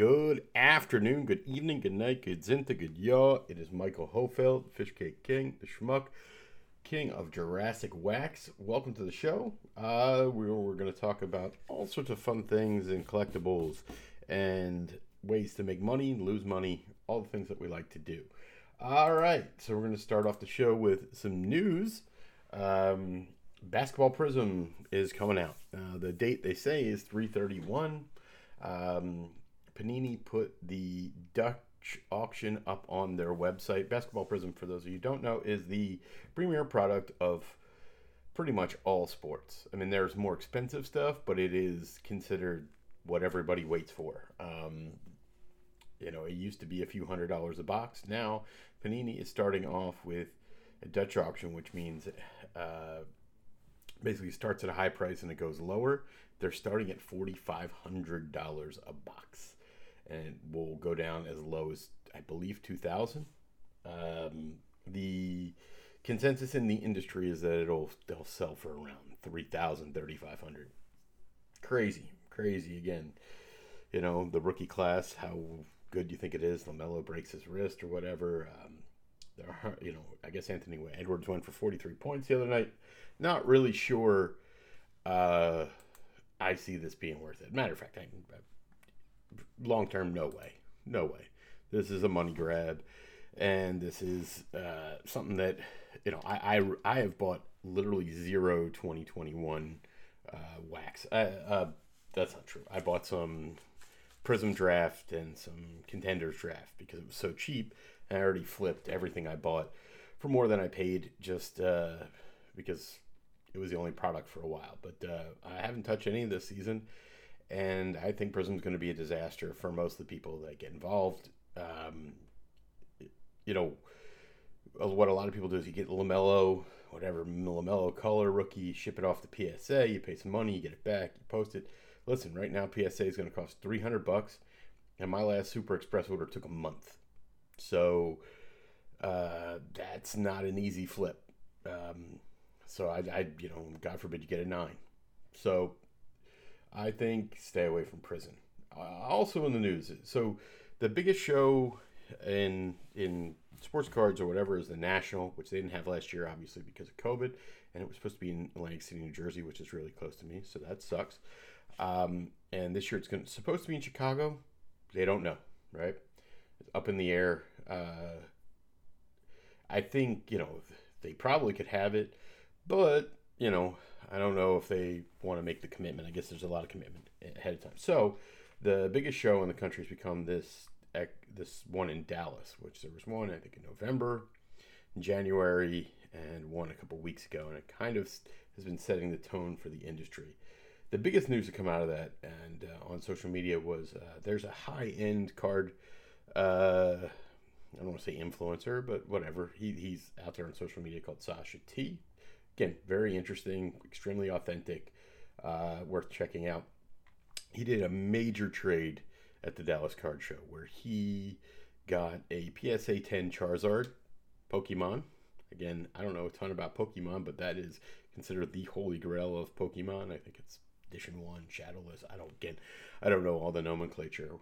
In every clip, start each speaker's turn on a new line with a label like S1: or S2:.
S1: Good afternoon, good evening, good night, good zinta, good yaw. It is Michael Hofeld, Fish Cake King, the schmuck, king of Jurassic Wax. Welcome to the show. Uh, we're we're going to talk about all sorts of fun things and collectibles and ways to make money, lose money, all the things that we like to do. All right, so we're going to start off the show with some news. Um, Basketball Prism is coming out. Uh, the date they say is 331. Um, Panini put the Dutch auction up on their website. Basketball Prism, for those of you don't know, is the premier product of pretty much all sports. I mean, there's more expensive stuff, but it is considered what everybody waits for. Um, you know, it used to be a few hundred dollars a box. Now, Panini is starting off with a Dutch auction, which means uh, basically starts at a high price and it goes lower. They're starting at $4,500 a box and will go down as low as I believe 2000. Um, the consensus in the industry is that it'll they'll sell for around 3000 3500 crazy crazy. Again you know the rookie class how good do you think it is lamelo breaks his wrist or whatever. Um, there are, you know i guess anthony edwards went for 43 points the other night. Not really sure uh, i see this being worth it. Matter of fact I, long term, no way, no way. This is a money grab, and this is uh, something that you know I, I I have bought literally zero 2021 uh, wax. uh, that's not true. I bought some Prism Draft and some Contenders Draft because it was so cheap. And I already flipped everything I bought for more than I paid just uh, because it was the only product for a while. But uh, I haven't touched any this season and I think Prism's going to be a disaster for most of the people that get involved. Um, you know, what a lot of people do is you get Lamelo, whatever Lamelo color rookie, ship it off the PSA, you pay some money, you get it back, you post it. Listen, right now PSA is going to cost three hundred bucks, and my last Super Express order took a month, so uh, that's not an easy flip. Um, so I, I, you know, God forbid you get a nine. So I think stay away from Prism. Uh, also in the news, so the biggest show in in sports cards or whatever is the National, which they didn't have last year, obviously because of COVID, and it was supposed to be in Atlantic City, New Jersey, which is really close to me, so that sucks. Um, and this year it's going supposed to be in Chicago. They don't know, right? It's up in the air. Uh, I think you know they probably could have it, but you know I don't know if they want to make the commitment. I guess there's a lot of commitment ahead of time. So the biggest show in the country has become this this one in Dallas, which there was one I think in November, in January, and one a couple weeks ago, and it kind of has been setting the tone for the industry. The biggest news to come out of that and uh, on social media was uh, there's a high end card. Uh, I don't want to say influencer, but whatever. He, he's out there on social media called Sasha T again, very interesting, extremely authentic, uh, worth checking out. He did a major trade at the Dallas Card Show where he got a PSA 10 Charizard Pokemon. Again, I don't know a ton about Pokemon, but that is considered the holy grail of Pokemon. I think it's edition one, shadowless. I don't get, I don't know all the nomenclature,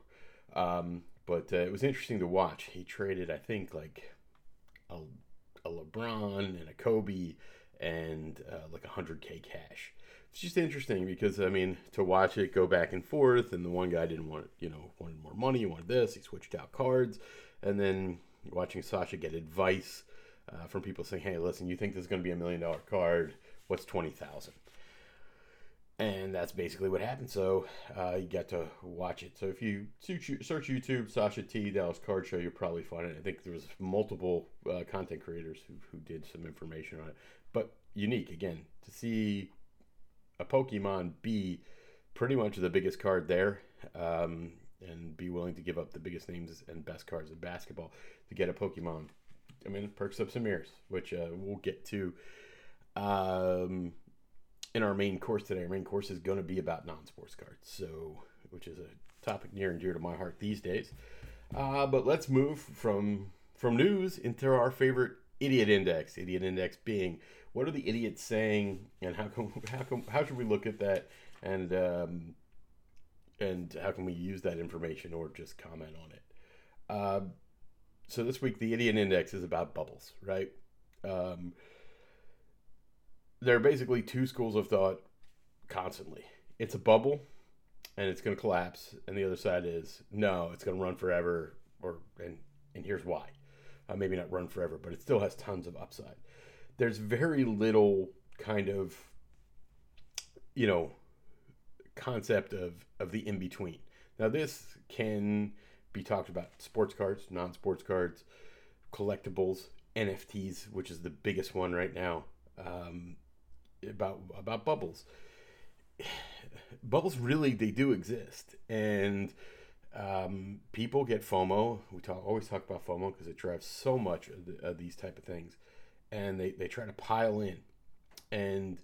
S1: um, but uh, it was interesting to watch. He traded, I think, like a, a LeBron and a Kobe and uh, like 100k cash. It's just interesting because I mean to watch it go back and forth, and the one guy didn't want you know wanted more money, he wanted this, he switched out cards, and then watching Sasha get advice uh, from people saying, "Hey, listen, you think this is going to be a million dollar card? What's twenty thousand? And that's basically what happened. So uh, you got to watch it. So if you search YouTube Sasha T Dallas Card Show, you'll probably find it. I think there was multiple uh, content creators who, who did some information on it but unique again to see a Pokemon be pretty much the biggest card there, um, and be willing to give up the biggest names and best cards in basketball to get a Pokemon. I mean, perks up some ears, which uh, we'll get to um, in our main course today. Our main course is going to be about non-sports cards, so which is a topic near and dear to my heart these days. Uh, but let's move from from news into our favorite idiot index. Idiot index being what are the idiots saying, and how come how come how should we look at that? And um, and how can we use that information or just comment on it? Uh, so this week, the Idiot Index is about bubbles, right? Um, there are basically two schools of thought constantly. It's a bubble, and it's going to collapse, and the other side is no, it's going to run forever, or and and here's why. Uh, maybe not run forever, but it still has tons of upside. There's very little kind of, you know, concept of of the in between. Now this can be talked about sports cards, non-sports cards, collectibles, NFTs, which is the biggest one right now. Um, about about bubbles. Bubbles really they do exist, and um, people get FOMO. We talk always talk about FOMO because it drives so much of, the, of these type of things, and they they try to pile in, and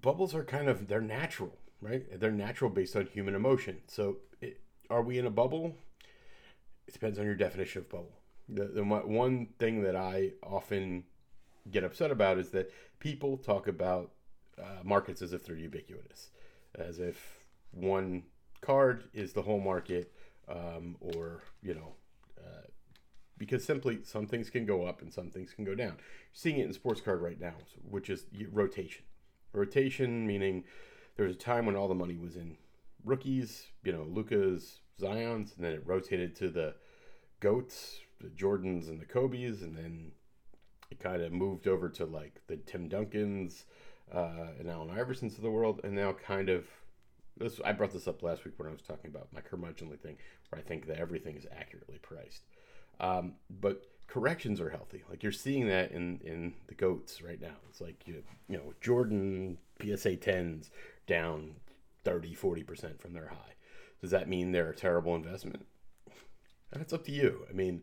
S1: bubbles are kind of they're natural, right? They're natural based on human emotion. So, it, are we in a bubble? It depends on your definition of bubble. The, the one thing that I often get upset about is that people talk about uh, markets as if they're ubiquitous, as if one card is the whole market, um, or you know, uh, because simply some things can go up and some things can go down. You're seeing it in sports card right now, which is rotation. Rotation meaning there was a time when all the money was in rookies, you know, Luka's, Zion's, and then it rotated to the goats, the Jordans and the Kobe's, and then it kind of moved over to like the Tim Duncans uh, and Allen Iversons of the world, and now kind of this. I brought this up last week when I was talking about my curmudgeonly thing, where I think that everything is accurately priced. Um, but corrections are healthy. Like you're seeing that in in the goats right now. It's like you you know Jordan PSA 10s down 30 40% from their high. Does that mean they're a terrible investment? That's up to you. I mean,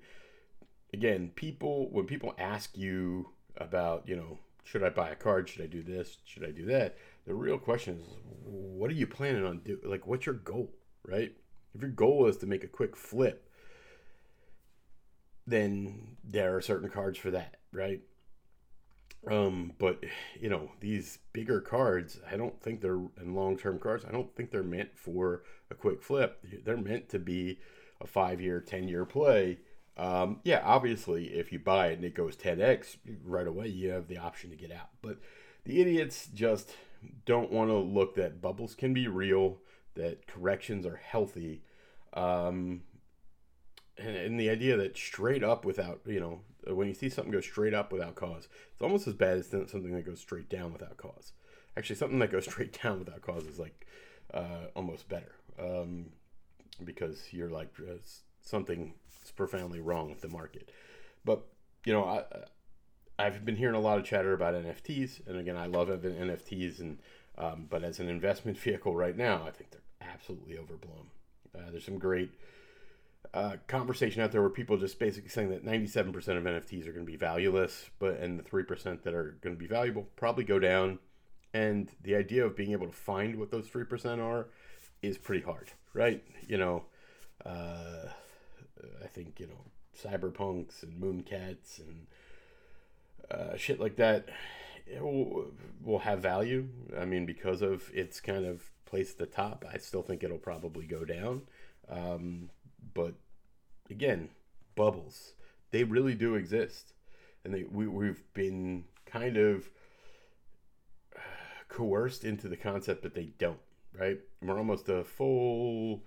S1: again, people when people ask you about, you know, should I buy a card? Should I do this? Should I do that? The real question is, what are you planning on doing? Like, what's your goal, right? If your goal is to make a quick flip, then there are certain cards for that, right? Um, but you know, these bigger cards, I don't think they're and long-term cards. I don't think they're meant for a quick flip. They're meant to be a five-year, ten-year play um, yeah, obviously, if you buy it and it goes 10x right away, you have the option to get out. But the idiots just don't want to look that bubbles can be real, that corrections are healthy, um, and, and the idea that straight up without, you know, when you see something go straight up without cause, it's almost as bad as something that goes straight down without cause. Actually, something that goes straight down without cause is like uh, almost better um, because you're like uh, something is profoundly wrong with the market. But you know, I I've been hearing a lot of chatter about NFTs, and again, I love NFTs, and um, but as an investment vehicle right now, I think they're absolutely overblown. Uh, there's some great uh, conversation out there where people just basically saying that 97% of NFTs are going to be valueless, but and the 3% that are going to be valuable probably go down. And the idea of being able to find what those 3% are is pretty hard, right? You know, uh, I think you know CryptoPunks and mooncats and uh, shit like that will, will have value. I mean, because of its kind of place at the top, I still think it'll probably go down. Um, but again, bubbles, they really do exist. And they, we, we've been kind of coerced into the concept that they don't, right? We're almost a full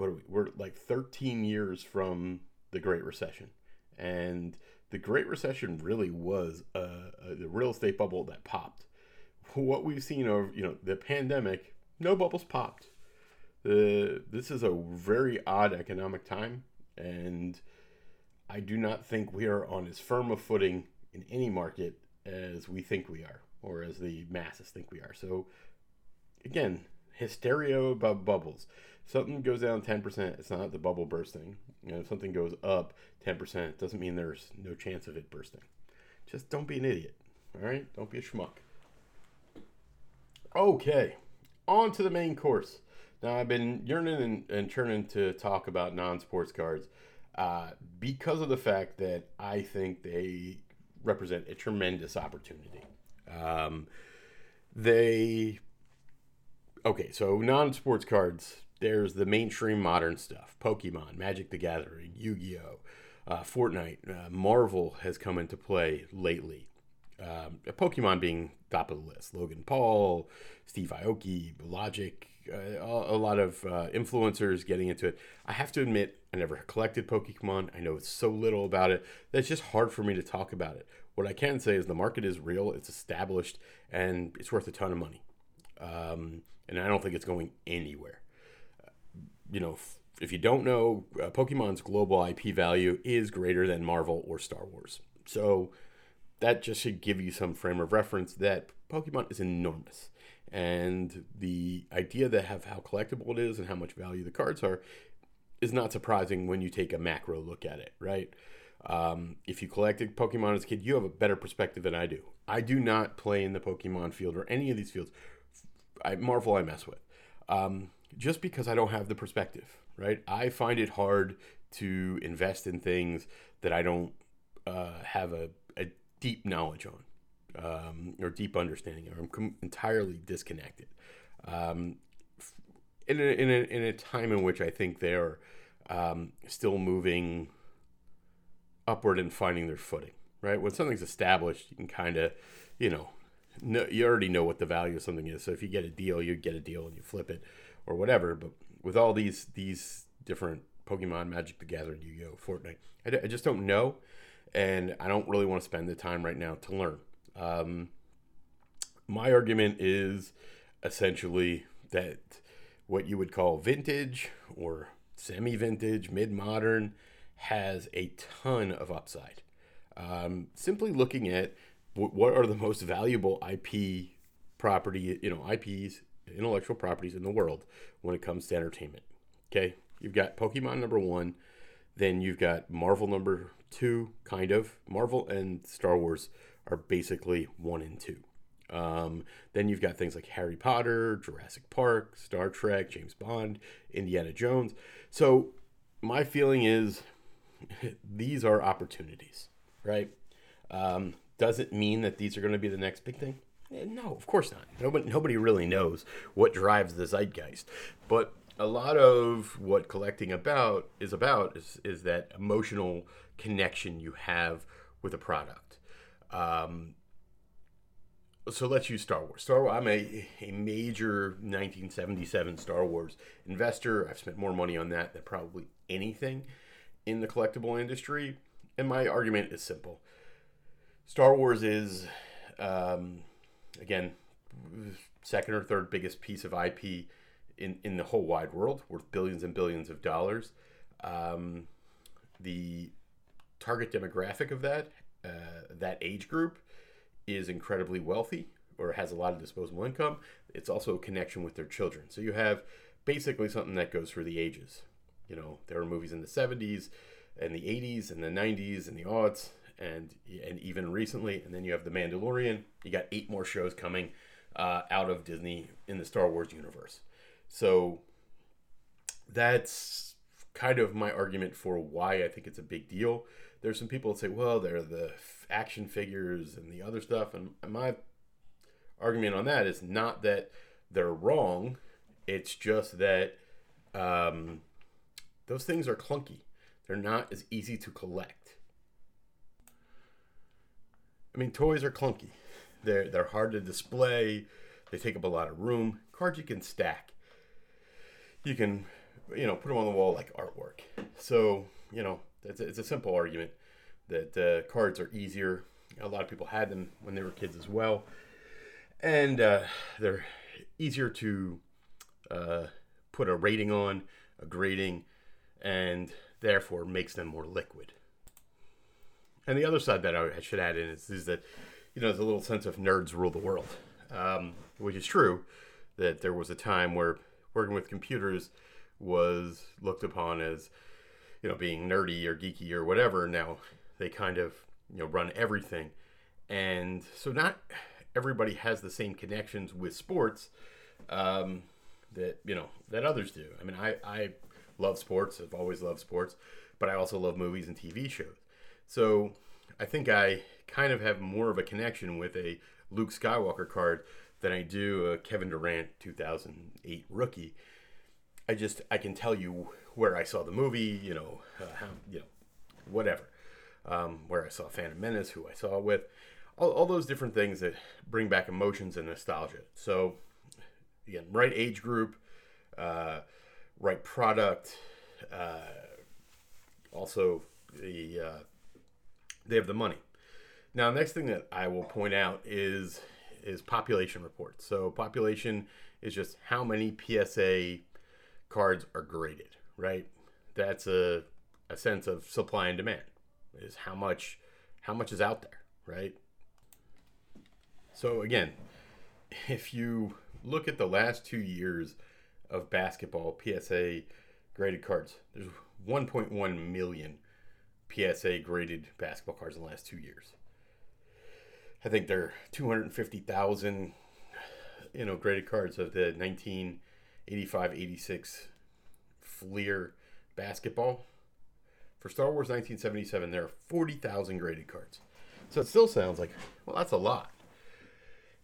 S1: what are we? We're like 13 years from the Great Recession, and the Great Recession really was a, a, real estate bubble that popped. What we've seen over, you know, the pandemic, no bubbles popped. The this is a very odd economic time, and I do not think we are on as firm a footing in any market as we think we are, or as the masses think we are. So, again, hysteria about bubbles something goes down 10%, it's not the bubble bursting. You know, if something goes up 10%, it doesn't mean there's no chance of it bursting. Just don't be an idiot. All right? Don't be a schmuck. Okay, on to the main course. Now, I've been yearning and, and churning to talk about non sports cards uh, because of the fact that I think they represent a tremendous opportunity. Um, they okay, so non sports cards, there's the mainstream modern stuff Pokemon, Magic the Gathering, Yu Gi Oh! Uh, Fortnite, uh, Marvel has come into play lately. Um, Pokemon being top of the list. Logan Paul, Steve Aoki, Logic, uh, a lot of uh, influencers getting into it. I have to admit, I never collected Pokemon. I know so little about it that it's just hard for me to talk about it. What I can say is the market is real, it's established, and it's worth a ton of money. Um, and I don't think it's going anywhere. You know, if you don't know, uh, Pokemon's global IP value is greater than Marvel or Star Wars. So that just should give you some frame of reference that Pokemon is enormous. And the idea that have how collectible it is and how much value the cards are is not surprising when you take a macro look at it, right? Um, if you collected Pokemon as a kid, you have a better perspective than I do. I do not play in the Pokemon field or any of these fields. I, Marvel, I mess with, um, just because I don't have the perspective, right? I find it hard to invest in things that I don't uh, have a, a deep knowledge on um, or deep understanding, or I'm com- entirely disconnected. Um, in, a, in, a, in a time in which I think they're um, still moving upward and finding their footing, right? When something's established, you can kind of, you know, know, you already know what the value of something is. So if you get a deal, you get a deal and you flip it or whatever. But with all these these different Pokemon, Magic the Gathering, Yu-Gi-Oh, Fortnite, I, I just don't know, and I don't really want to spend the time right now to learn. Um, my argument is essentially that what you would call vintage or semi-vintage, mid-modern has a ton of upside. Um, simply looking at what are the most valuable IP property, you know, IPs, intellectual properties in the world when it comes to entertainment. Okay, you've got Pokemon number one, then you've got Marvel number two, kind of. Marvel and Star Wars are basically one and two. Um, then you've got things like Harry Potter, Jurassic Park, Star Trek, James Bond, Indiana Jones. So my feeling is these are opportunities, right? Um, doesn't mean that these are going to be the next big thing. No, of course not. Nobody, nobody really knows what drives the zeitgeist. But a lot of what collecting about is about is, is that emotional connection you have with a product. Um, so let's use Star Wars. Star Wars. I'm a, a major 1977 Star Wars investor. I've spent more money on that than probably anything in the collectible industry. And my argument is simple Star Wars is, um, again, second or third biggest piece of IP in, in the whole wide world, worth billions and billions of dollars. Um, the target demographic of that, uh, that age group, is incredibly wealthy or has a lot of disposable income. It's also a connection with their children. So you have basically something that goes for the ages. You know, there are movies in the 70s and the 80s and the 90s and the aughts and and even recently, and then you have the Mandalorian. You got eight more shows coming uh, out of Disney in the Star Wars universe. So that's kind of my argument for why I think it's a big deal. There's some people that say, well, they're the action figures and the other stuff, and my argument on that is not that they're wrong. It's just that um, those things are clunky. They're not as easy to collect. I mean, toys are clunky. They're they're hard to display. They take up a lot of room. Cards you can stack. You can, you know, put them on the wall like artwork. So you know, it's a, it's a simple argument that uh, cards are easier. A lot of people had them when they were kids as well, and uh, they're easier to uh, put a rating on, a grading, and therefore makes them more liquid. And the other side that I should add in is, is that, you know, there's a little sense of nerds rule the world, um, which is true. That there was a time where working with computers was looked upon as, you know, being nerdy or geeky or whatever. Now they kind of, you know, run everything. And so not everybody has the same connections with sports um, that, you know, that others do. I mean, I, I love sports. I've always loved sports, but I also love movies and TV shows. So I think I kind of have more of a connection with a Luke Skywalker card than I do a Kevin Durant 2008 rookie. I just I can tell you where I saw the movie, you know, uh, how you know, whatever, um, where I saw Phantom Menace, who I saw it with, all, all those different things that bring back emotions and nostalgia. So, again, right age group, uh, right product, uh, also the uh, they have the money. Now, next thing that I will point out is is population reports. So, population is just how many PSA cards are graded, right? That's a a sense of supply and demand. Is how much how much is out there, right? So again, if you look at the last two years of basketball PSA graded cards, there's 1.1 million PSA graded basketball cards in the last two years. I think there are 250,000, you know, graded cards of the 1985 86 Fleer basketball. For Star Wars 1977, there are 40,000 graded cards. So it still sounds like, well, that's a lot.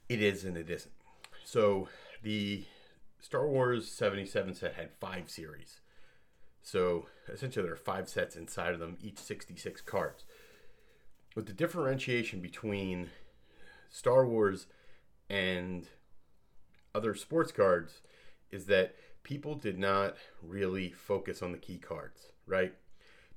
S1: It is and it isn't. So the Star Wars 77 set had five series. So essentially, there are five sets inside of them, each 66 cards. With the differentiation between Star Wars and other sports cards is that people did not really focus on the key cards, right?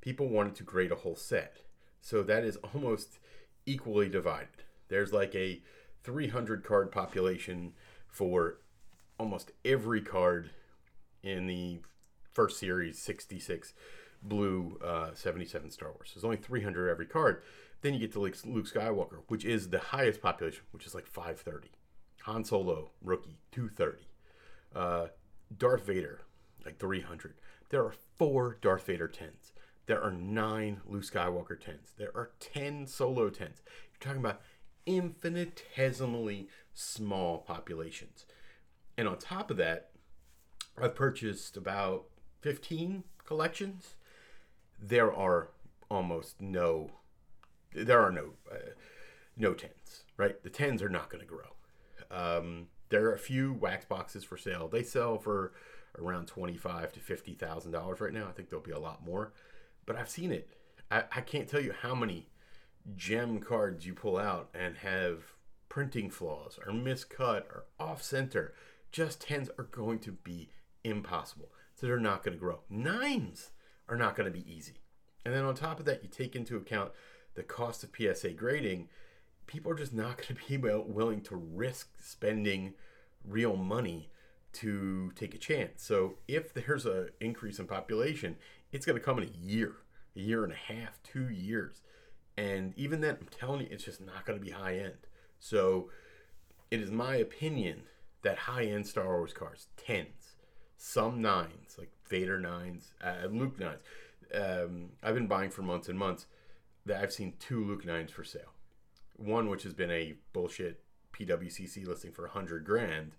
S1: People wanted to grade a whole set. So that is almost equally divided. There's like a 300 card population for almost every card in the first series 66 blue uh, 77 Star Wars. There's only 300 every card. Then you get to Luke Skywalker, which is the highest population, which is like 530. Han Solo, rookie, 230. Uh, Darth Vader, like 300. There are four Darth Vader 10s. There are nine Luke Skywalker 10s. There are 10 Solo 10s. You're talking about infinitesimally small populations. And on top of that, I've purchased about 15 collections. There are almost no, there are no, uh, no 10s, right? The 10s are not going to grow. Um, there are a few wax boxes for sale. They sell for around twenty-five to fifty thousand dollars right now. I think there'll be a lot more, but I've seen it. I, I can't tell you how many gem cards you pull out and have printing flaws or miscut or off center. Just tens are going to be impossible. So they're not going to grow. Nines are not going to be easy. And then on top of that, you take into account the cost of PSA grading. People are just not going to be willing to risk spending real money to take a chance. So if there's an increase in population, it's going to come in a year, a year and a half, two years. And even then, I'm telling you, it's just not going to be high end. So it is my opinion that high end Star Wars cars, tens, some nines, like Vader nines, uh, Luke nines. Um, I've been buying for months and months. That I've seen two Luke nines for sale. One which has been a bullshit PWCC listing for a hundred grand,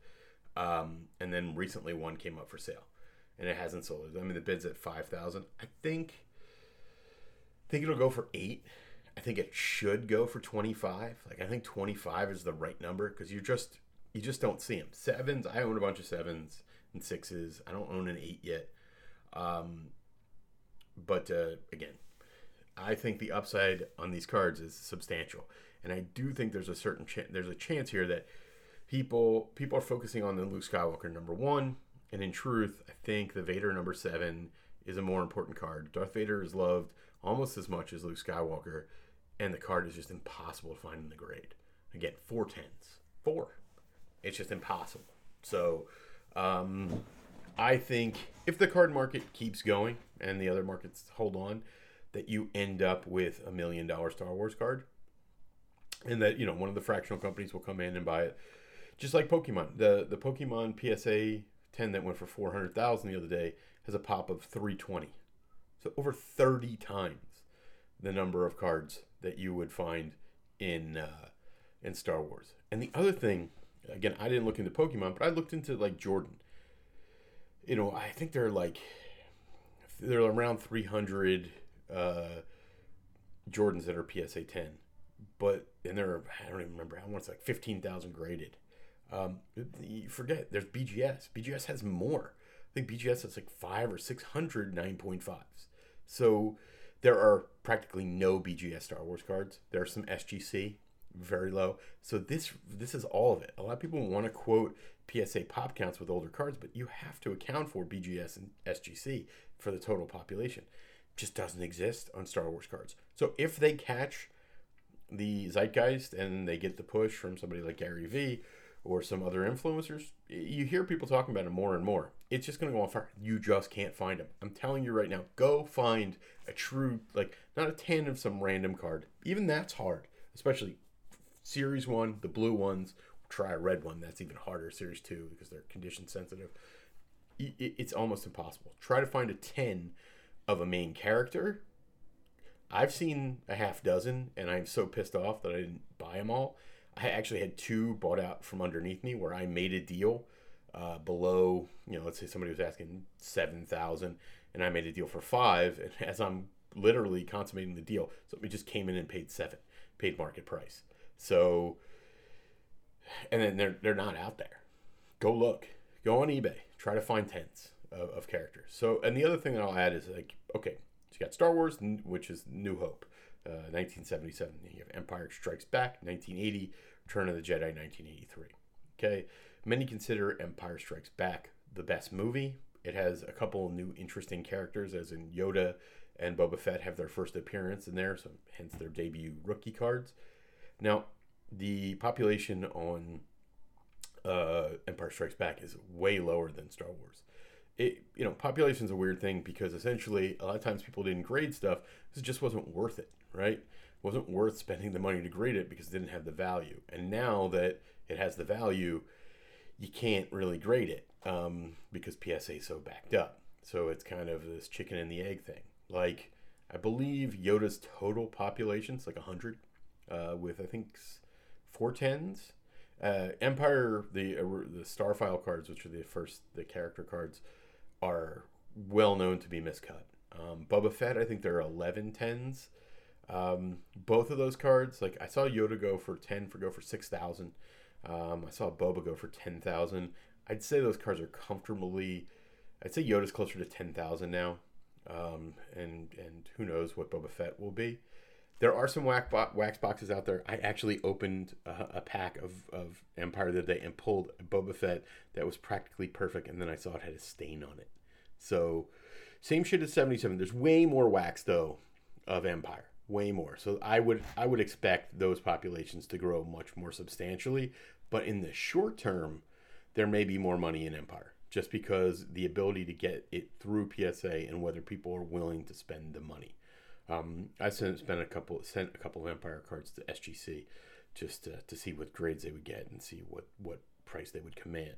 S1: um, and then recently one came up for sale, and it hasn't sold. I mean the bid's at five thousand. I think. I think it'll go for eight. I think it should go for 25. Like I think 25 is the right number because you just you just don't see them. Sevens, I own a bunch of sevens and sixes. I don't own an eight yet. Um, but uh, again, I think the upside on these cards is substantial, and I do think there's a certain chance there's a chance here that people people are focusing on the Luke Skywalker number one, and in truth, I think the Vader number seven is a more important card. Darth Vader is loved almost as much as Luke Skywalker, and the card is just impossible to find in the grade. Again, four tens, four. It's just impossible. So, um, I think if the card market keeps going and the other markets hold on, that you end up with a million dollar Star Wars card, and that you know one of the fractional companies will come in and buy it, just like Pokemon. The the Pokemon PSA ten that went for four hundred thousand the other day has a pop of three twenty, so over thirty times the number of cards that you would find in uh, in Star Wars. And the other thing, again, I didn't look into Pokemon, but I looked into like Jordan. You know, I think they're like they're around 300 uh, Jordans that are PSA 10, but and they're I don't even remember. how it's like 15,000 graded. Um, you forget there's BGS. BGS has more. I think BGS has like five or six hundred 9.5s. So there are practically no BGS Star Wars cards. There are some SGC, very low. So this this is all of it. A lot of people want to quote PSA pop counts with older cards, but you have to account for BGS and SGC for the total population. Just doesn't exist on Star Wars cards. So if they catch the zeitgeist and they get the push from somebody like Gary Vee or some other influencers, you hear people talking about it more and more. It's just going to go on fire. You just can't find them. I'm telling you right now, go find a true, like, not a 10 of some random card. Even that's hard, especially Series 1, the blue ones. Try a red one. That's even harder. Series 2, because they're condition sensitive. It's almost impossible. Try to find a 10 of a main character. I've seen a half dozen, and I'm so pissed off that I didn't buy them all I actually had two bought out from underneath me where I made a deal uh, below, you know, let's say somebody was asking 7,000 and I made a deal for five. And as I'm literally consummating the deal, somebody just came in and paid seven, paid market price. So, and then they're, they're not out there. Go look, go on eBay, try to find tens of, of characters. So, and the other thing that I'll add is like, okay, so you got Star Wars, which is New Hope. Uh, 1977. You have Empire Strikes Back, 1980, Return of the Jedi, 1983. Okay, many consider Empire Strikes Back the best movie. It has a couple new interesting characters, as in Yoda and Boba Fett have their first appearance in there, so hence their debut rookie cards. Now, the population on uh, Empire Strikes Back is way lower than Star Wars. It, you know, population is a weird thing because essentially a lot of times people didn't grade stuff because it just wasn't worth it right? It wasn't worth spending the money to grade it because it didn't have the value. And now that it has the value, you can't really grade it um, because PSA is so backed up. So it's kind of this chicken and the egg thing. Like, I believe Yoda's total population is like 100, uh, with I think four tens. Uh, Empire, the uh, the Starfile cards, which are the first the character cards, are well known to be miscut. Um, Fett, I think there are 11 tens. Um, both of those cards, like I saw Yoda go for ten for go for six thousand. Um, I saw Boba go for ten thousand. I'd say those cards are comfortably. I'd say Yoda's closer to ten thousand now, um, and and who knows what Boba Fett will be. There are some wax, bo- wax boxes out there. I actually opened a, a, pack of, of Empire the other day and pulled a Boba Fett that was practically perfect, and then I saw it had a stain on it. So, same shit as 77. There's way more wax, though, of Empire way more. So I would I would expect those populations to grow much more substantially, but in the short term, there may be more money in Empire just because the ability to get it through PSA and whether people are willing to spend the money. Um, I sent spent a couple sent a couple of Empire cards to SGC just to, to see what grades they would get and see what what price they would command.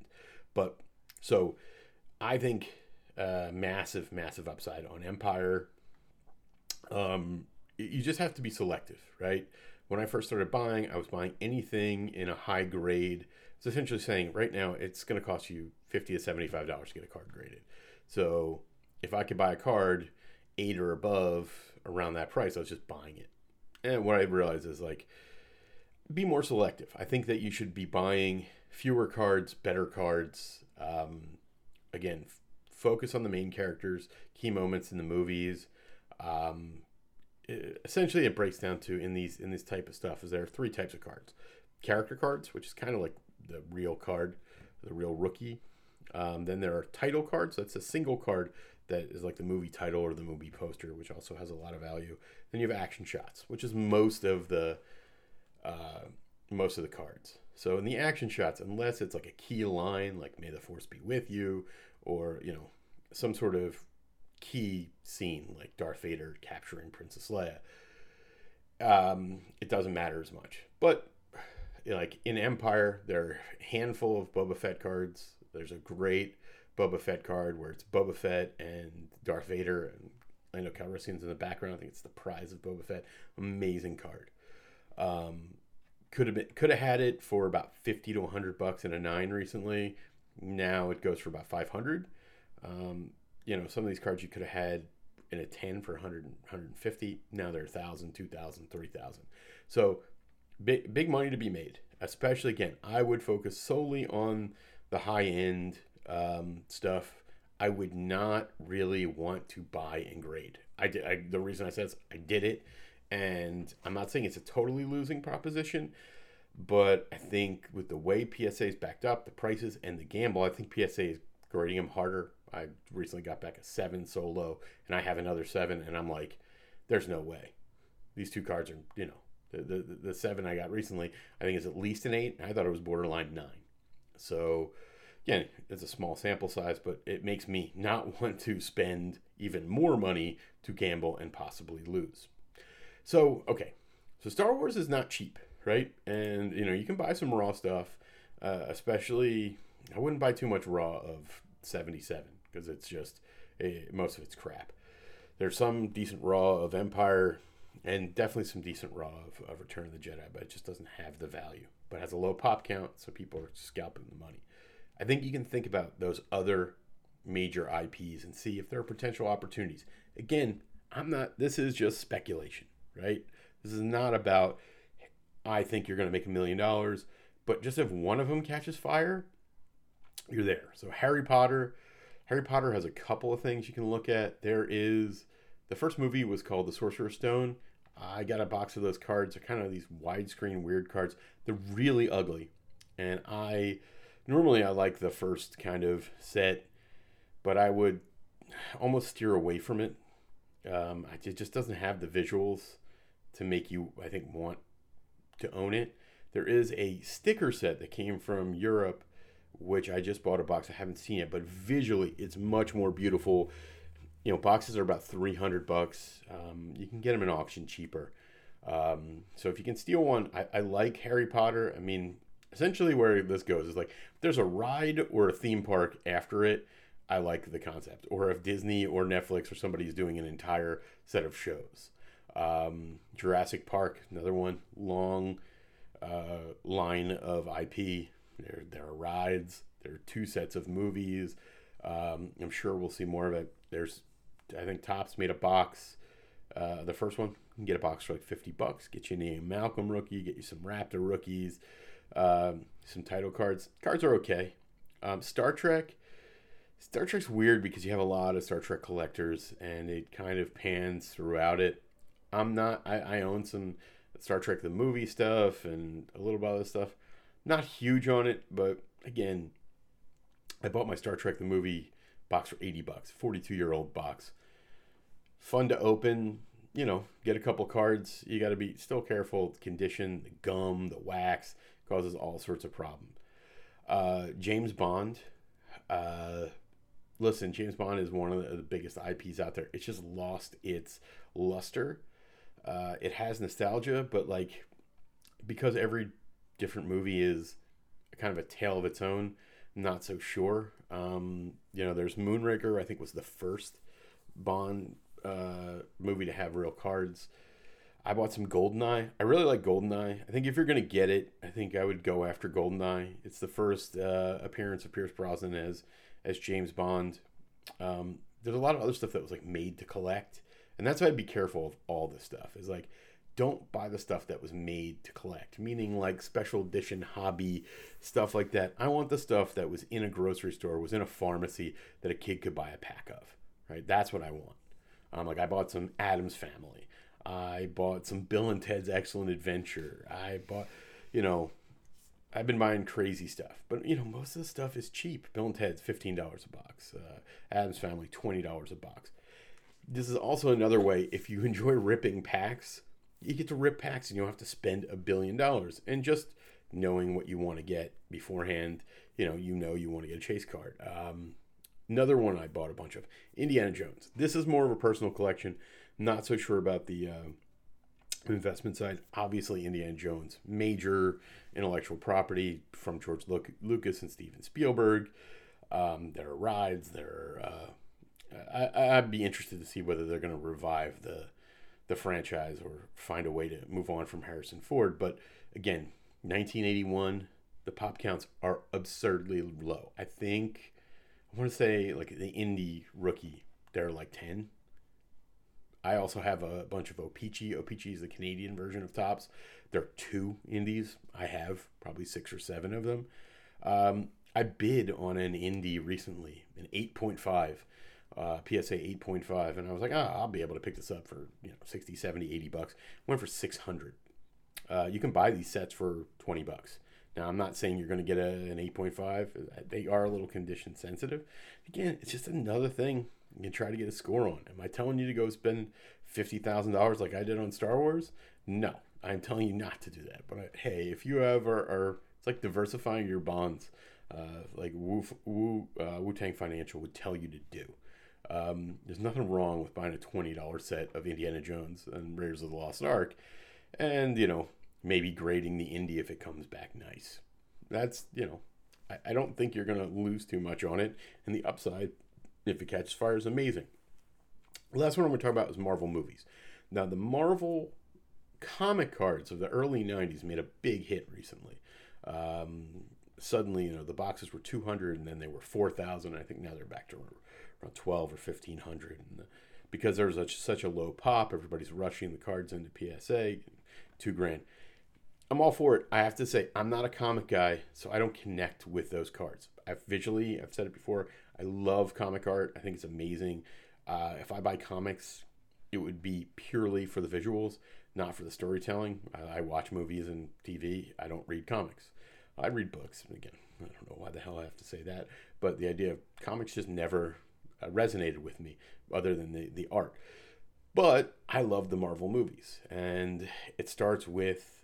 S1: But so I think uh, massive massive upside on Empire. Um, you just have to be selective, right? When I first started buying, I was buying anything in a high grade. It's essentially saying right now it's going to cost you fifty to seventy-five dollars to get a card graded. So if I could buy a card eight or above around that price, I was just buying it. And what I realized is like, be more selective. I think that you should be buying fewer cards, better cards. Um, again, f- focus on the main characters, key moments in the movies. Um, essentially it breaks down to in these in this type of stuff is there are three types of cards character cards which is kind of like the real card the real rookie um, then there are title cards that's a single card that is like the movie title or the movie poster which also has a lot of value then you have action shots which is most of the uh, most of the cards so in the action shots unless it's like a key line like may the force be with you or you know some sort of key scene like Darth Vader capturing Princess Leia, um, it doesn't matter as much. But like in Empire, there are a handful of Boba Fett cards. There's a great Boba Fett card where it's Boba Fett and Darth Vader and Lando Calrissian's in the background. I think it's the prize of Boba Fett. Amazing card. Um, could have been could have had it for about 50 to 100 bucks in a 9 recently now it goes for about 500 um, you know, some of these cards you could have had in a 10 for 100, 150. Now they're 1,000, 2,000, 3,000. So big big money to be made. Especially again, I would focus solely on the high end um, stuff. I would not really want to buy and grade. I did. I, the reason I said is I did it, and I'm not saying it's a totally losing proposition, but I think with the way PSA is backed up, the prices and the gamble, I think PSA is grading them harder. I recently got back a seven solo, and I have another seven, and I'm like, there's no way. These two cards are, you know, the, the, the seven I got recently, I think is at least an eight. I thought it was borderline nine. So, again, it's a small sample size, but it makes me not want to spend even more money to gamble and possibly lose. So, okay. So, Star Wars is not cheap, right? And, you know, you can buy some raw stuff, uh, especially, I wouldn't buy too much raw of 77 because it's just, a, eh, most of it's crap. There's some decent raw of Empire and definitely some decent raw of, of Return of the Jedi, but it just doesn't have the value. But has a low pop count, so people are scalping the money. I think you can think about those other major IPs and see if there are potential opportunities. Again, I'm not. This is just speculation, right? This is not about. I think you're going to make a million dollars, but just if one of them catches fire, you're there. So Harry Potter, Harry Potter has a couple of things you can look at. There is the first movie was called The Sorcerer's Stone. I got a box of those cards. They're kind of these widescreen weird cards. They're really ugly. And I normally I like the first kind of set, but I would almost steer away from it. Um, it just doesn't have the visuals to make you, I think, want to own it. There is a sticker set that came from Europe, which I just bought a box. I haven't seen it, but visually, it's much more beautiful you know, boxes are about 300 bucks. Um, you can get them in auction cheaper. Um, so if you can steal one, I, I, like Harry Potter. I mean, essentially where this goes is like there's a ride or a theme park after it, I like the concept. Or if Disney or Netflix or somebody's doing an entire set of shows. Um, Jurassic Park, another one, long uh, line of IP. There, there are rides. There are two sets of movies. Um, I'm sure we'll see more of it. There's I think Topps made a box. Uh, the first one, you can get a box for like 50 bucks. Get you a Malcolm rookie, get you some Raptor rookies, um, some title cards. Cards are okay. Um, Star Trek. Star Trek's weird because you have a lot of Star Trek collectors and it kind of pans throughout it. I'm not, I, I own some Star Trek the movie stuff and a little bit of other stuff. Not huge on it, but again, I bought my Star Trek the movie box for 80 bucks, 42 year old box fun to open. You know, get a couple cards. You got to be still careful. Condition, the gum, the wax causes all sorts of problems. Uh, James Bond. Uh, listen, James Bond is one of the, biggest IPs out there. It's just lost its luster. Uh, it has nostalgia, but like because every different movie is kind of a tale of its own, not so sure. Um, you know, there's Moonraker. I think was the first Bond uh, movie to have real cards. I bought some Goldeneye. I really like Goldeneye. I think if you're gonna get it, I think I would go after Goldeneye. It's the first uh, appearance of Pierce Brosnan as as James Bond. Um, there's a lot of other stuff that was like made to collect, and that's why I'd be careful of all this stuff. Is like, don't buy the stuff that was made to collect, meaning like special edition hobby stuff like that. I want the stuff that was in a grocery store, was in a pharmacy that a kid could buy a pack of. Right, that's what I want. Um, like I bought some Addams Family. I bought some Bill and Ted's Excellent Adventure. I bought, you know, I've been buying crazy stuff, but you know, most of the stuff is cheap. Bill and Ted's fifteen dollars a box. Uh, Addams Family twenty dollars a box. This is also another way if you enjoy ripping packs, you get to rip packs and you don't have to spend a billion dollars. And just knowing what you want to get beforehand, you know, you know you want to get a chase card. Um, Another one I bought a bunch of Indiana Jones. This is more of a personal collection. Not so sure about the uh, investment side. Obviously, Indiana Jones, major intellectual property from George Lucas and Steven Spielberg. Um, there are rides. There, are, uh, I, I'd be interested to see whether they're going to revive the the franchise or find a way to move on from Harrison Ford. But again, 1981, the pop counts are absurdly low. I think I want to say like the Indy rookie, they're like 10. I also have a bunch of O-Pee-Chee. O-Pee-Chee is the Canadian version of Topps. There are two indies. I have probably six or seven of them. Um, I bid on an Indy recently, an 8.5, uh, PSA 8.5, and I was like, ah, I'll be able to pick this up for you know 60, 70, 80 bucks. Went for 600. Uh, you can buy these sets for 20 bucks. Now, I'm not saying you're going to get a, an 8.5. They are a little condition sensitive. Again, it's just another thing you can try to get a score on. Am I telling you to go spend $50,000 like I did on Star Wars? No, I'm telling you not to do that. But uh, hey, if you ever are, it's like diversifying your bonds, uh, like Wu, Wu, uh, Wu Tang Financial would tell you to do. Um, there's nothing wrong with buying a $20 set of Indiana Jones and Raiders of the Lost Ark and, you know, maybe grading the Indy if it comes back nice. That's, you know, I, I don't think you're to lose too much on it. And the upside, if it catches fire, is amazing. The last one I'm going to talk about is Marvel movies. Now, the Marvel comic cards of the early 90s made a big hit recently. Um, suddenly, you know, the boxes were 200 and then they were 4,000. I think now they're back to around 12 or 1,500. And the, because there's such, such a low pop, everybody's rushing the cards into PSA, two grand. I'm all for it. I have to say, I'm not a comic guy, so I don't connect with those cards. I've visually, I've said it before, I love comic art. I think it's amazing. Uh, if I buy comics, it would be purely for the visuals, not for the storytelling. I, I watch movies and TV. I don't read comics. I read books. Again, I don't know why the hell I have to say that, but the idea of comics just never uh, resonated with me, other than the, the art. But I love the Marvel movies, and it starts with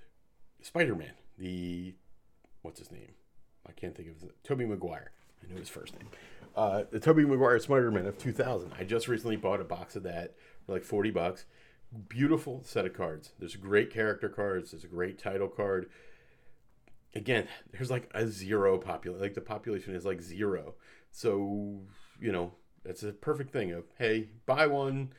S1: Spider Man, the what's his name? I can't think of his Tobey Maguire. I knew his first name. Uh, the Tobey Maguire Spider Man of 2000. I just recently bought a box of that for like 40 bucks. Beautiful set of cards. There's great character cards. There's a great title card. Again, there's like a zero population. Like the population is like zero. So you know that's a perfect thing of hey, buy one,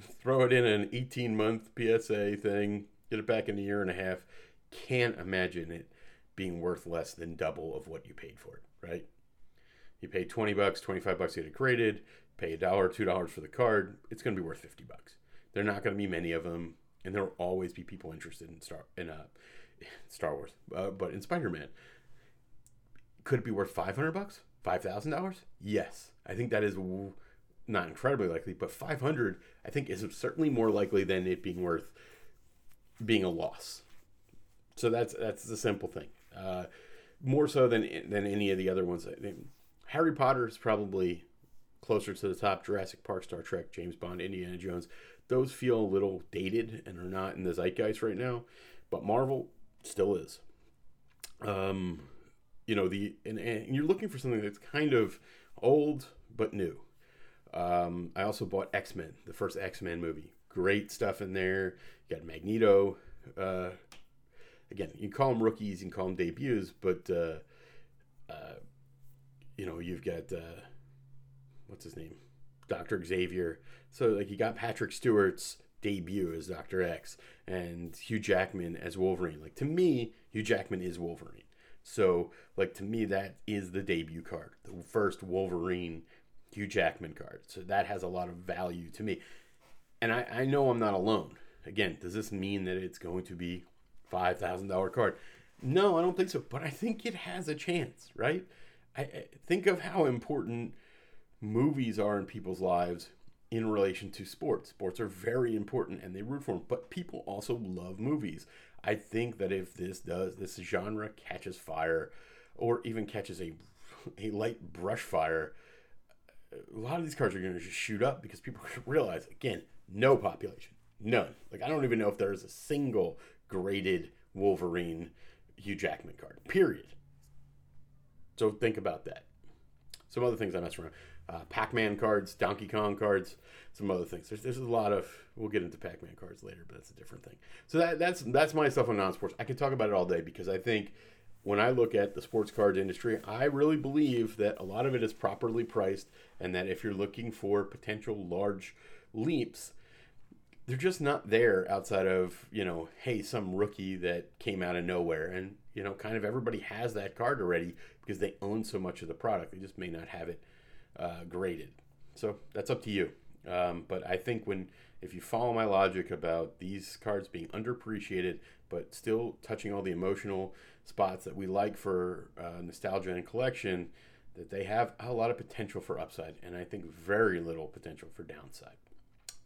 S1: throw it in an 18 month PSA thing, get it back in a year and a half can't imagine it being worth less than double of what you paid for it, right? You pay 20 bucks, 25 bucks to get it graded, pay a dollar, two dollars for the card, it's going to be worth 50 bucks. There are not going to be many of them, and there will always be people interested in Star in uh, Star Wars, uh, but in Spider Man, could it be worth 500 bucks, five thousand dollars? Yes, I think that is not incredibly likely, but 500 I think is certainly more likely than it being worth being a loss. So that's that's the simple thing. Uh, more so than than any of the other ones. I Harry Potter is probably closer to the top. Jurassic Park, Star Trek, James Bond, Indiana Jones. Those feel a little dated and are not in the zeitgeist right now. But Marvel still is. Um, you know the and, and you're looking for something that's kind of old but new. Um, I also bought X Men, the first X Men movie. Great stuff in there. You got Magneto, uh, again, you can call them rookies, you can call them debuts, but uh, uh, you know, you've got uh, what's his name, Doctor Xavier. So like you got Patrick Stewart's debut as Doctor X and Hugh Jackman as Wolverine. Like to me, Hugh Jackman is Wolverine. So like to me, that is the debut card, the first Wolverine Hugh Jackman card. So that has a lot of value to me. And I, I know I'm not alone. Again, does this mean that it's going to be $5,000 card. No, I don't think so. But I think it has a chance, right? I, I think of how important movies are in people's lives in relation to sports. Sports are very important and they root for them, but people also love movies. I think that if this does, this genre catches fire or even catches a, a light brush fire, a lot of these cards are going to just shoot up because people realize, again, no population, none. Like, I don't even know if there's a single graded Wolverine Hugh Jackman card. Period. So think about that. Some other things I mess around. Uh, Pac-Man cards, Donkey Kong cards, some other things. There's, there's a lot of. We'll get into Pac-Man cards later, but that's a different thing. So that, that's that's my stuff on non-sports. I could talk about it all day because I think when I look at the sports card industry, I really believe that a lot of it is properly priced, and that if you're looking for potential large leaps, they're just not there outside of you know hey some rookie that came out of nowhere and you know kind of everybody has that card already because they own so much of the product they just may not have it uh, graded so that's up to you Um, but I think when if you follow my logic about these cards being underappreciated but still touching all the emotional spots that we like for uh, nostalgia and collection, that they have a lot of potential for upside, and I think very little potential for downside.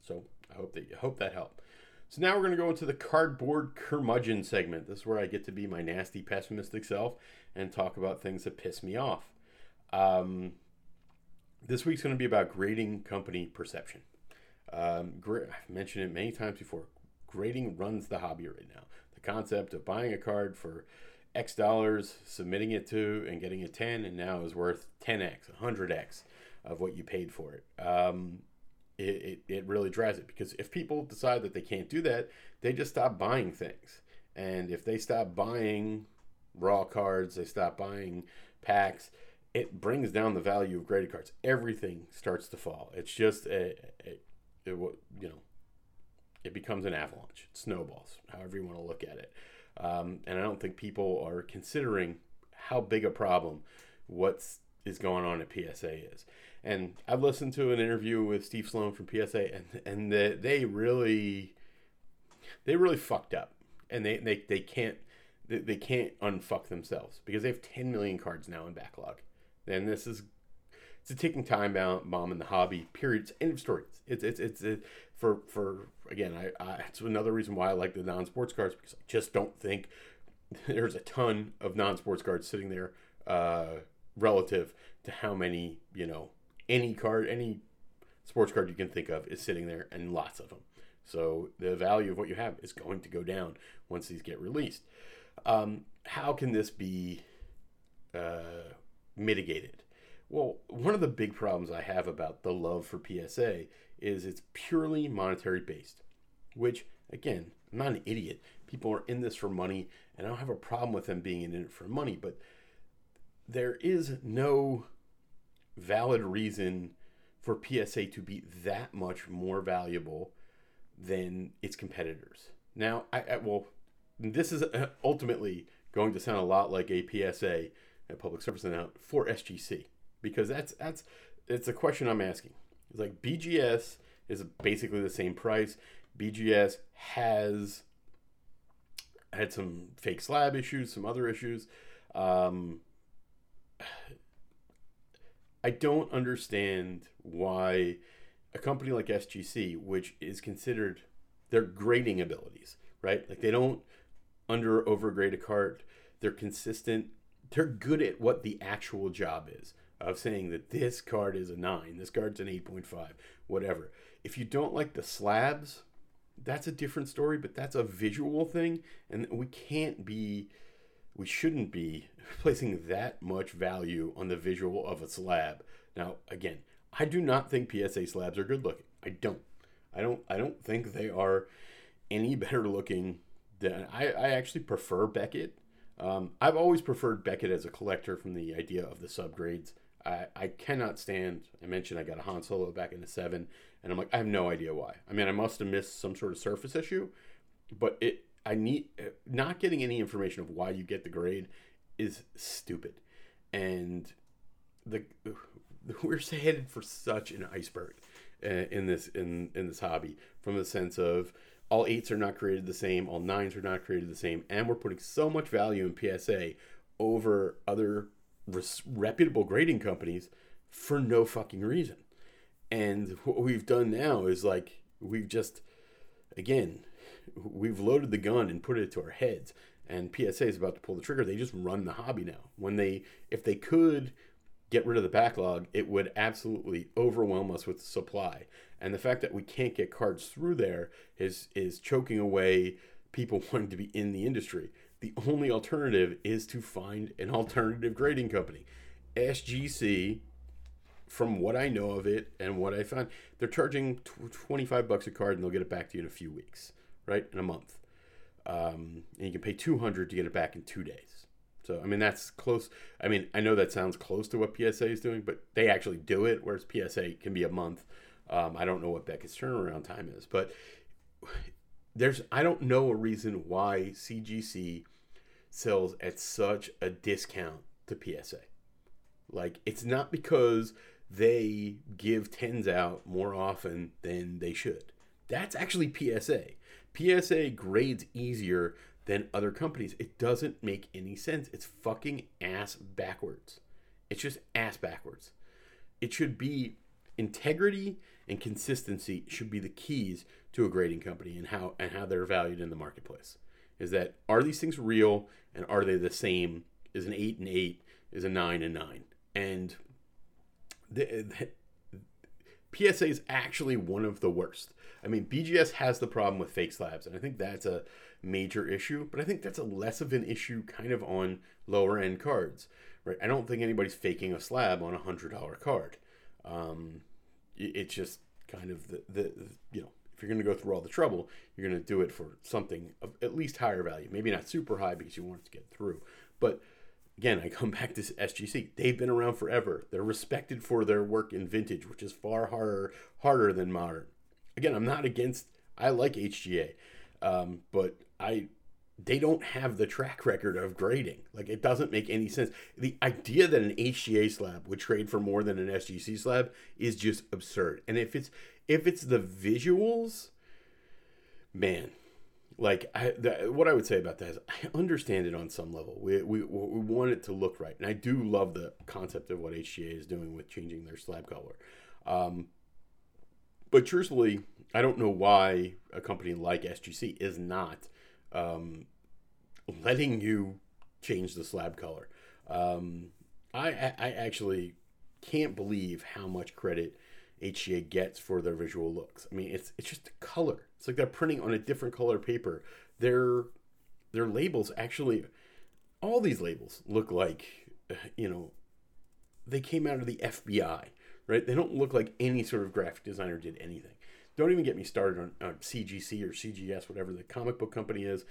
S1: So I hope that you hope that helped. So now we're going to go into the cardboard curmudgeon segment. This is where I get to be my nasty, pessimistic self and talk about things that piss me off. Um, this week's going to be about grading company perception. Um, I've mentioned it many times before. Grading runs the hobby right now. The concept of buying a card for X dollars, submitting it to, and getting a 10, and now is worth 10x, 100x of what you paid for it. Um, it, it, it really drives it because if people decide that they can't do that, they just stop buying things. And if they stop buying raw cards, they stop buying packs, it brings down the value of graded cards. Everything starts to fall. It's just a, a, you know, it becomes an avalanche. It snowballs, however you want to look at it. Um, and I don't think people are considering how big a problem what's is going on at PSA is. And I've listened to an interview with Steve Sloan from PSA, and and the, they really, they really fucked up, and they they, they can't they, they can't unfuck themselves because they have 10 million cards now in backlog, and this is it's a ticking time bomb in the hobby. Period. End of story. It's it's it's, it's for for again. I, I it's another reason why I like the non sports cards because I just don't think there's a ton of non sports cards sitting there uh, relative to how many you know any card, any sports card you can think of is sitting there, and lots of them. So the value of what you have is going to go down once these get released. Um, how can this be uh, mitigated? Well, one of the big problems I have about the love for PSA is it's purely monetary based, which, again, I'm not an idiot. People are in this for money, and I don't have a problem with them being in it for money, but there is no valid reason for PSA to be that much more valuable than its competitors. Now, I, I well, this is uh, ultimately going to sound a lot like a PSA, a public service announcement for SGC, because that's that's it's a question I'm asking. It's like BGS is basically the same price. BGS has had some fake slab issues, some other issues. Um, I don't understand why a company like SGC, which is considered their grading abilities, right? Like they don't under overgrade a card. They're consistent. They're good at what the actual job is of saying that this card is a 9, this card's an 8.5, whatever. If you don't like the slabs, that's a different story, but that's a visual thing and we can't be we shouldn't be placing that much value on the visual of a slab. Now, again, I do not think PSA slabs are good looking. I don't. I don't. I don't think they are any better looking than I. I actually prefer Beckett. Um, I've always preferred Beckett as a collector from the idea of the subgrades. I, I cannot stand. I mentioned I got a Han Solo back in the seven, and I'm like, I have no idea why. I mean, I must have missed some sort of surface issue, but it I need not getting any information of why you get the grade is stupid, and the we're headed for such an iceberg uh, in this in in this hobby from the sense of all eights are not created the same, all nines are not created the same, and we're putting so much value in PSA over other res- reputable grading companies for no fucking reason. And what we've done now is like we've just again we've loaded the gun and put it to our heads and PSA is about to pull the trigger. They just run the hobby now. When they if they could get rid of the backlog, it would absolutely overwhelm us with supply. And the fact that we can't get cards through there is is choking away people wanting to be in the industry. The only alternative is to find an alternative grading company. SGC from what I know of it and what I found, they're charging 25 bucks a card and they'll get it back to you in a few weeks right? In a month. Um, and you can pay 200 to get it back in two days. So, I mean, that's close. I mean, I know that sounds close to what PSA is doing, but they actually do it, whereas PSA can be a month. Um, I don't know what Beckett's turnaround time is, but there's, I don't know a reason why CGC sells at such a discount to PSA. Like, it's not because they give tens out more often than they should. That's actually PSA. PSA grades easier than other companies. It doesn't make any sense. It's fucking ass backwards. It's just ass backwards. It should be integrity and consistency should be the keys to a grading company and how and how they're valued in the marketplace. Is that are these things real and are they the same? Is an eight and eight? Is a nine and nine? And the, the PSA is actually one of the worst. I mean, BGS has the problem with fake slabs, and I think that's a major issue. But I think that's a less of an issue, kind of on lower end cards, right? I don't think anybody's faking a slab on a hundred dollar card. Um, it's just kind of the, the you know if you're going to go through all the trouble, you're going to do it for something of at least higher value. Maybe not super high because you want it to get through. But again, I come back to SGC. They've been around forever. They're respected for their work in vintage, which is far harder harder than modern. Again, I'm not against. I like HGA, um, but I they don't have the track record of grading. Like it doesn't make any sense. The idea that an HGA slab would trade for more than an SGC slab is just absurd. And if it's if it's the visuals, man, like I, the, what I would say about that is I understand it on some level. We, we we want it to look right, and I do love the concept of what HGA is doing with changing their slab color. Um, but truthfully, I don't know why a company like SGC is not um, letting you change the slab color. Um, I, I actually can't believe how much credit HGA gets for their visual looks. I mean, it's it's just a color. It's like they're printing on a different color paper. Their their labels actually, all these labels look like, you know, they came out of the FBI, right? They don't look like any sort of graphic designer did anything. Don't even get me started on, on CGC or CGS, whatever the comic book company is,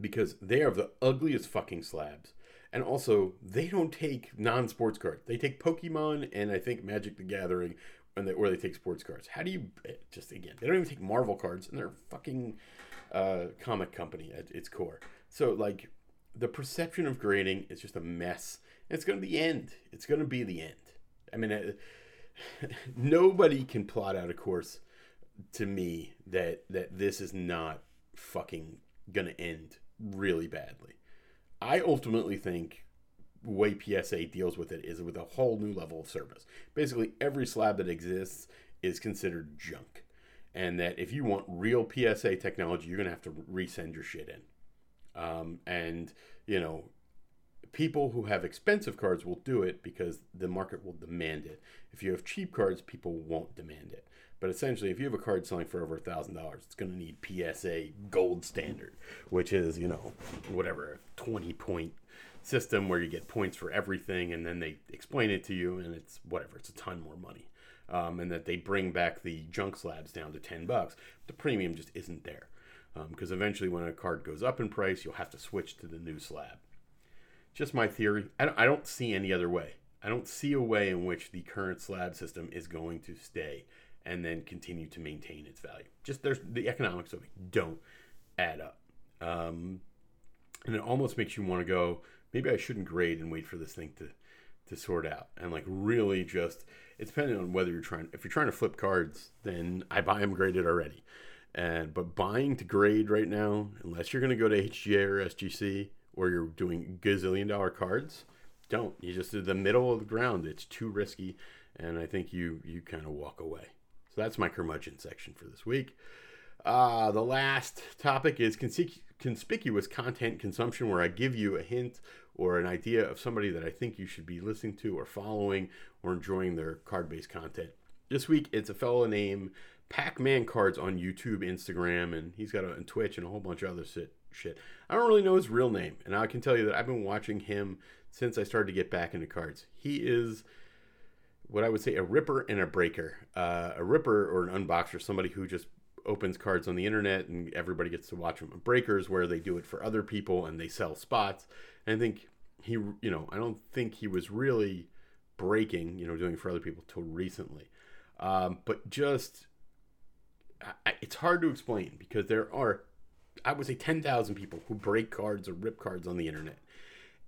S1: because they are the ugliest fucking slabs. And also, they don't take non-sports cards. They take Pokemon and I think Magic the Gathering, and they, or they take sports cards. How do you just again? They don't even take Marvel cards, and they're a fucking uh, comic company at its core. So like, the perception of grading is just a mess. And it's going to be the end. It's going to be the end. I mean, uh, nobody can plot out a course to me that that this is not fucking going to end really badly. I ultimately think way PSA deals with it is with a whole new level of service. Basically, every slab that exists is considered junk. And that if you want real PSA technology, you're going to have to resend your shit in. Um, and, you know, people who have expensive cards will do it because the market will demand it. If you have cheap cards, people won't demand it. But essentially, if you have a card selling for over thousand dollars, it's going to need PSA gold standard, which is you know whatever twenty point system where you get points for everything, and then they explain it to you, and it's whatever. It's a ton more money, um, and that they bring back the junk slabs down to ten bucks. The premium just isn't there because um, eventually, when a card goes up in price, you'll have to switch to the new slab. Just my theory. I don't, I don't see any other way. I don't see a way in which the current slab system is going to stay and then continue to maintain its value. Just there's the economics of it don't add up. Um, and it almost makes you want to go, maybe I shouldn't grade and wait for this thing to to sort out. And like really just it's depending on whether you're trying if you're trying to flip cards, then I buy them graded already. And but buying to grade right now, unless you're gonna go to HGA or SGC or you're doing gazillion dollar cards, don't. You just do the middle of the ground. It's too risky, and I think you you kind of walk away. So that's my curmudgeon section for this week. Uh, the last topic is conspicuous content consumption, where I give you a hint or an idea of somebody that I think you should be listening to or following or enjoying their card based content. This week, it's a fellow named Pac Man Cards on YouTube, Instagram, and he's got a Twitch and a whole bunch of other shit. I don't really know his real name, and I can tell you that I've been watching him since I started to get back into cards. He is what I would say a ripper and a breaker. Uh, a ripper or an unboxer, somebody who just opens cards on the internet and everybody gets to watch them. A breaker is where they do it for other people and they sell spots. I think he, you know, I don't think he was really breaking, you know, doing for other people till recently. Um, but just, I, it's hard to explain because there are, I would say, 10,000 people who break cards or rip cards on the internet.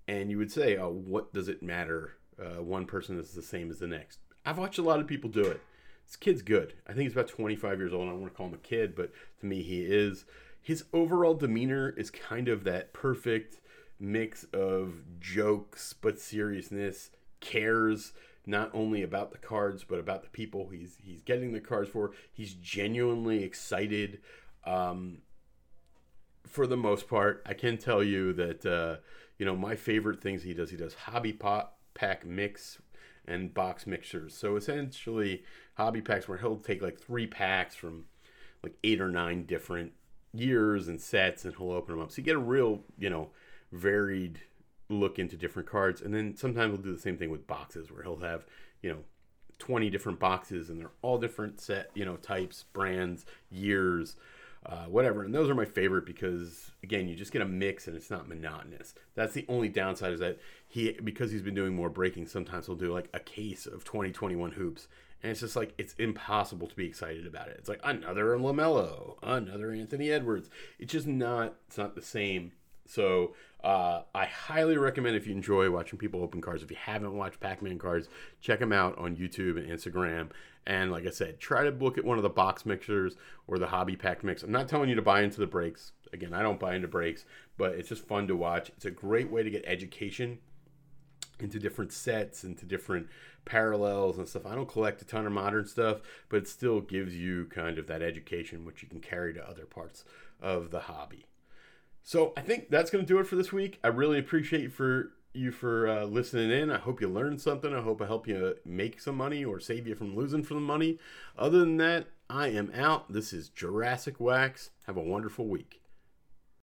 S1: And you would say, oh, what does it matter uh, one person is the same as the next. I've watched a lot of people do it. This kid's good. I think he's about 25 years old. I don't want to call him a kid, but to me, he is. His overall demeanor is kind of that perfect mix of jokes but seriousness, cares not only about the cards but about the people he's he's getting the cards for. He's genuinely excited. Um, for the most part, I can tell you that uh, you know my favorite things he does. He does hobby pot pack mix and box mixers. So essentially, hobby packs where he'll take like three packs from like eight or nine different years and sets, and he'll open them up. So you get a real you know varied look into different cards. And then sometimes we'll do the same thing with boxes where he'll have, you know, 20 different boxes and they're all different set, you know, types, brands, years, uh, whatever. And those are my favorite because again, you just get a mix and it's not monotonous. That's the only downside is that he, because he's been doing more breaking, sometimes he'll do like a case of 2021 hoops. And it's just like, it's impossible to be excited about it. It's like another LaMelo, another Anthony Edwards. It's just not, it's not the same. So uh, I highly recommend if you enjoy watching people open cards. If you haven't watched Pac-Man cards, check them out on YouTube and Instagram. And like I said, try to look at one of the box mixers or the hobby pack mix. I'm not telling you to buy into the breaks. Again, I don't buy into breaks, but it's just fun to watch. It's a great way to get education into different sets, into different parallels and stuff. I don't collect a ton of modern stuff, but it still gives you kind of that education which you can carry to other parts of the hobby. So I think that's going to do it for this week. I really appreciate for you for uh, listening in. I hope you learned something. I hope I help you make some money or save you from losing some money. Other than that, I am out. This is Jurassic Wax. Have a wonderful week.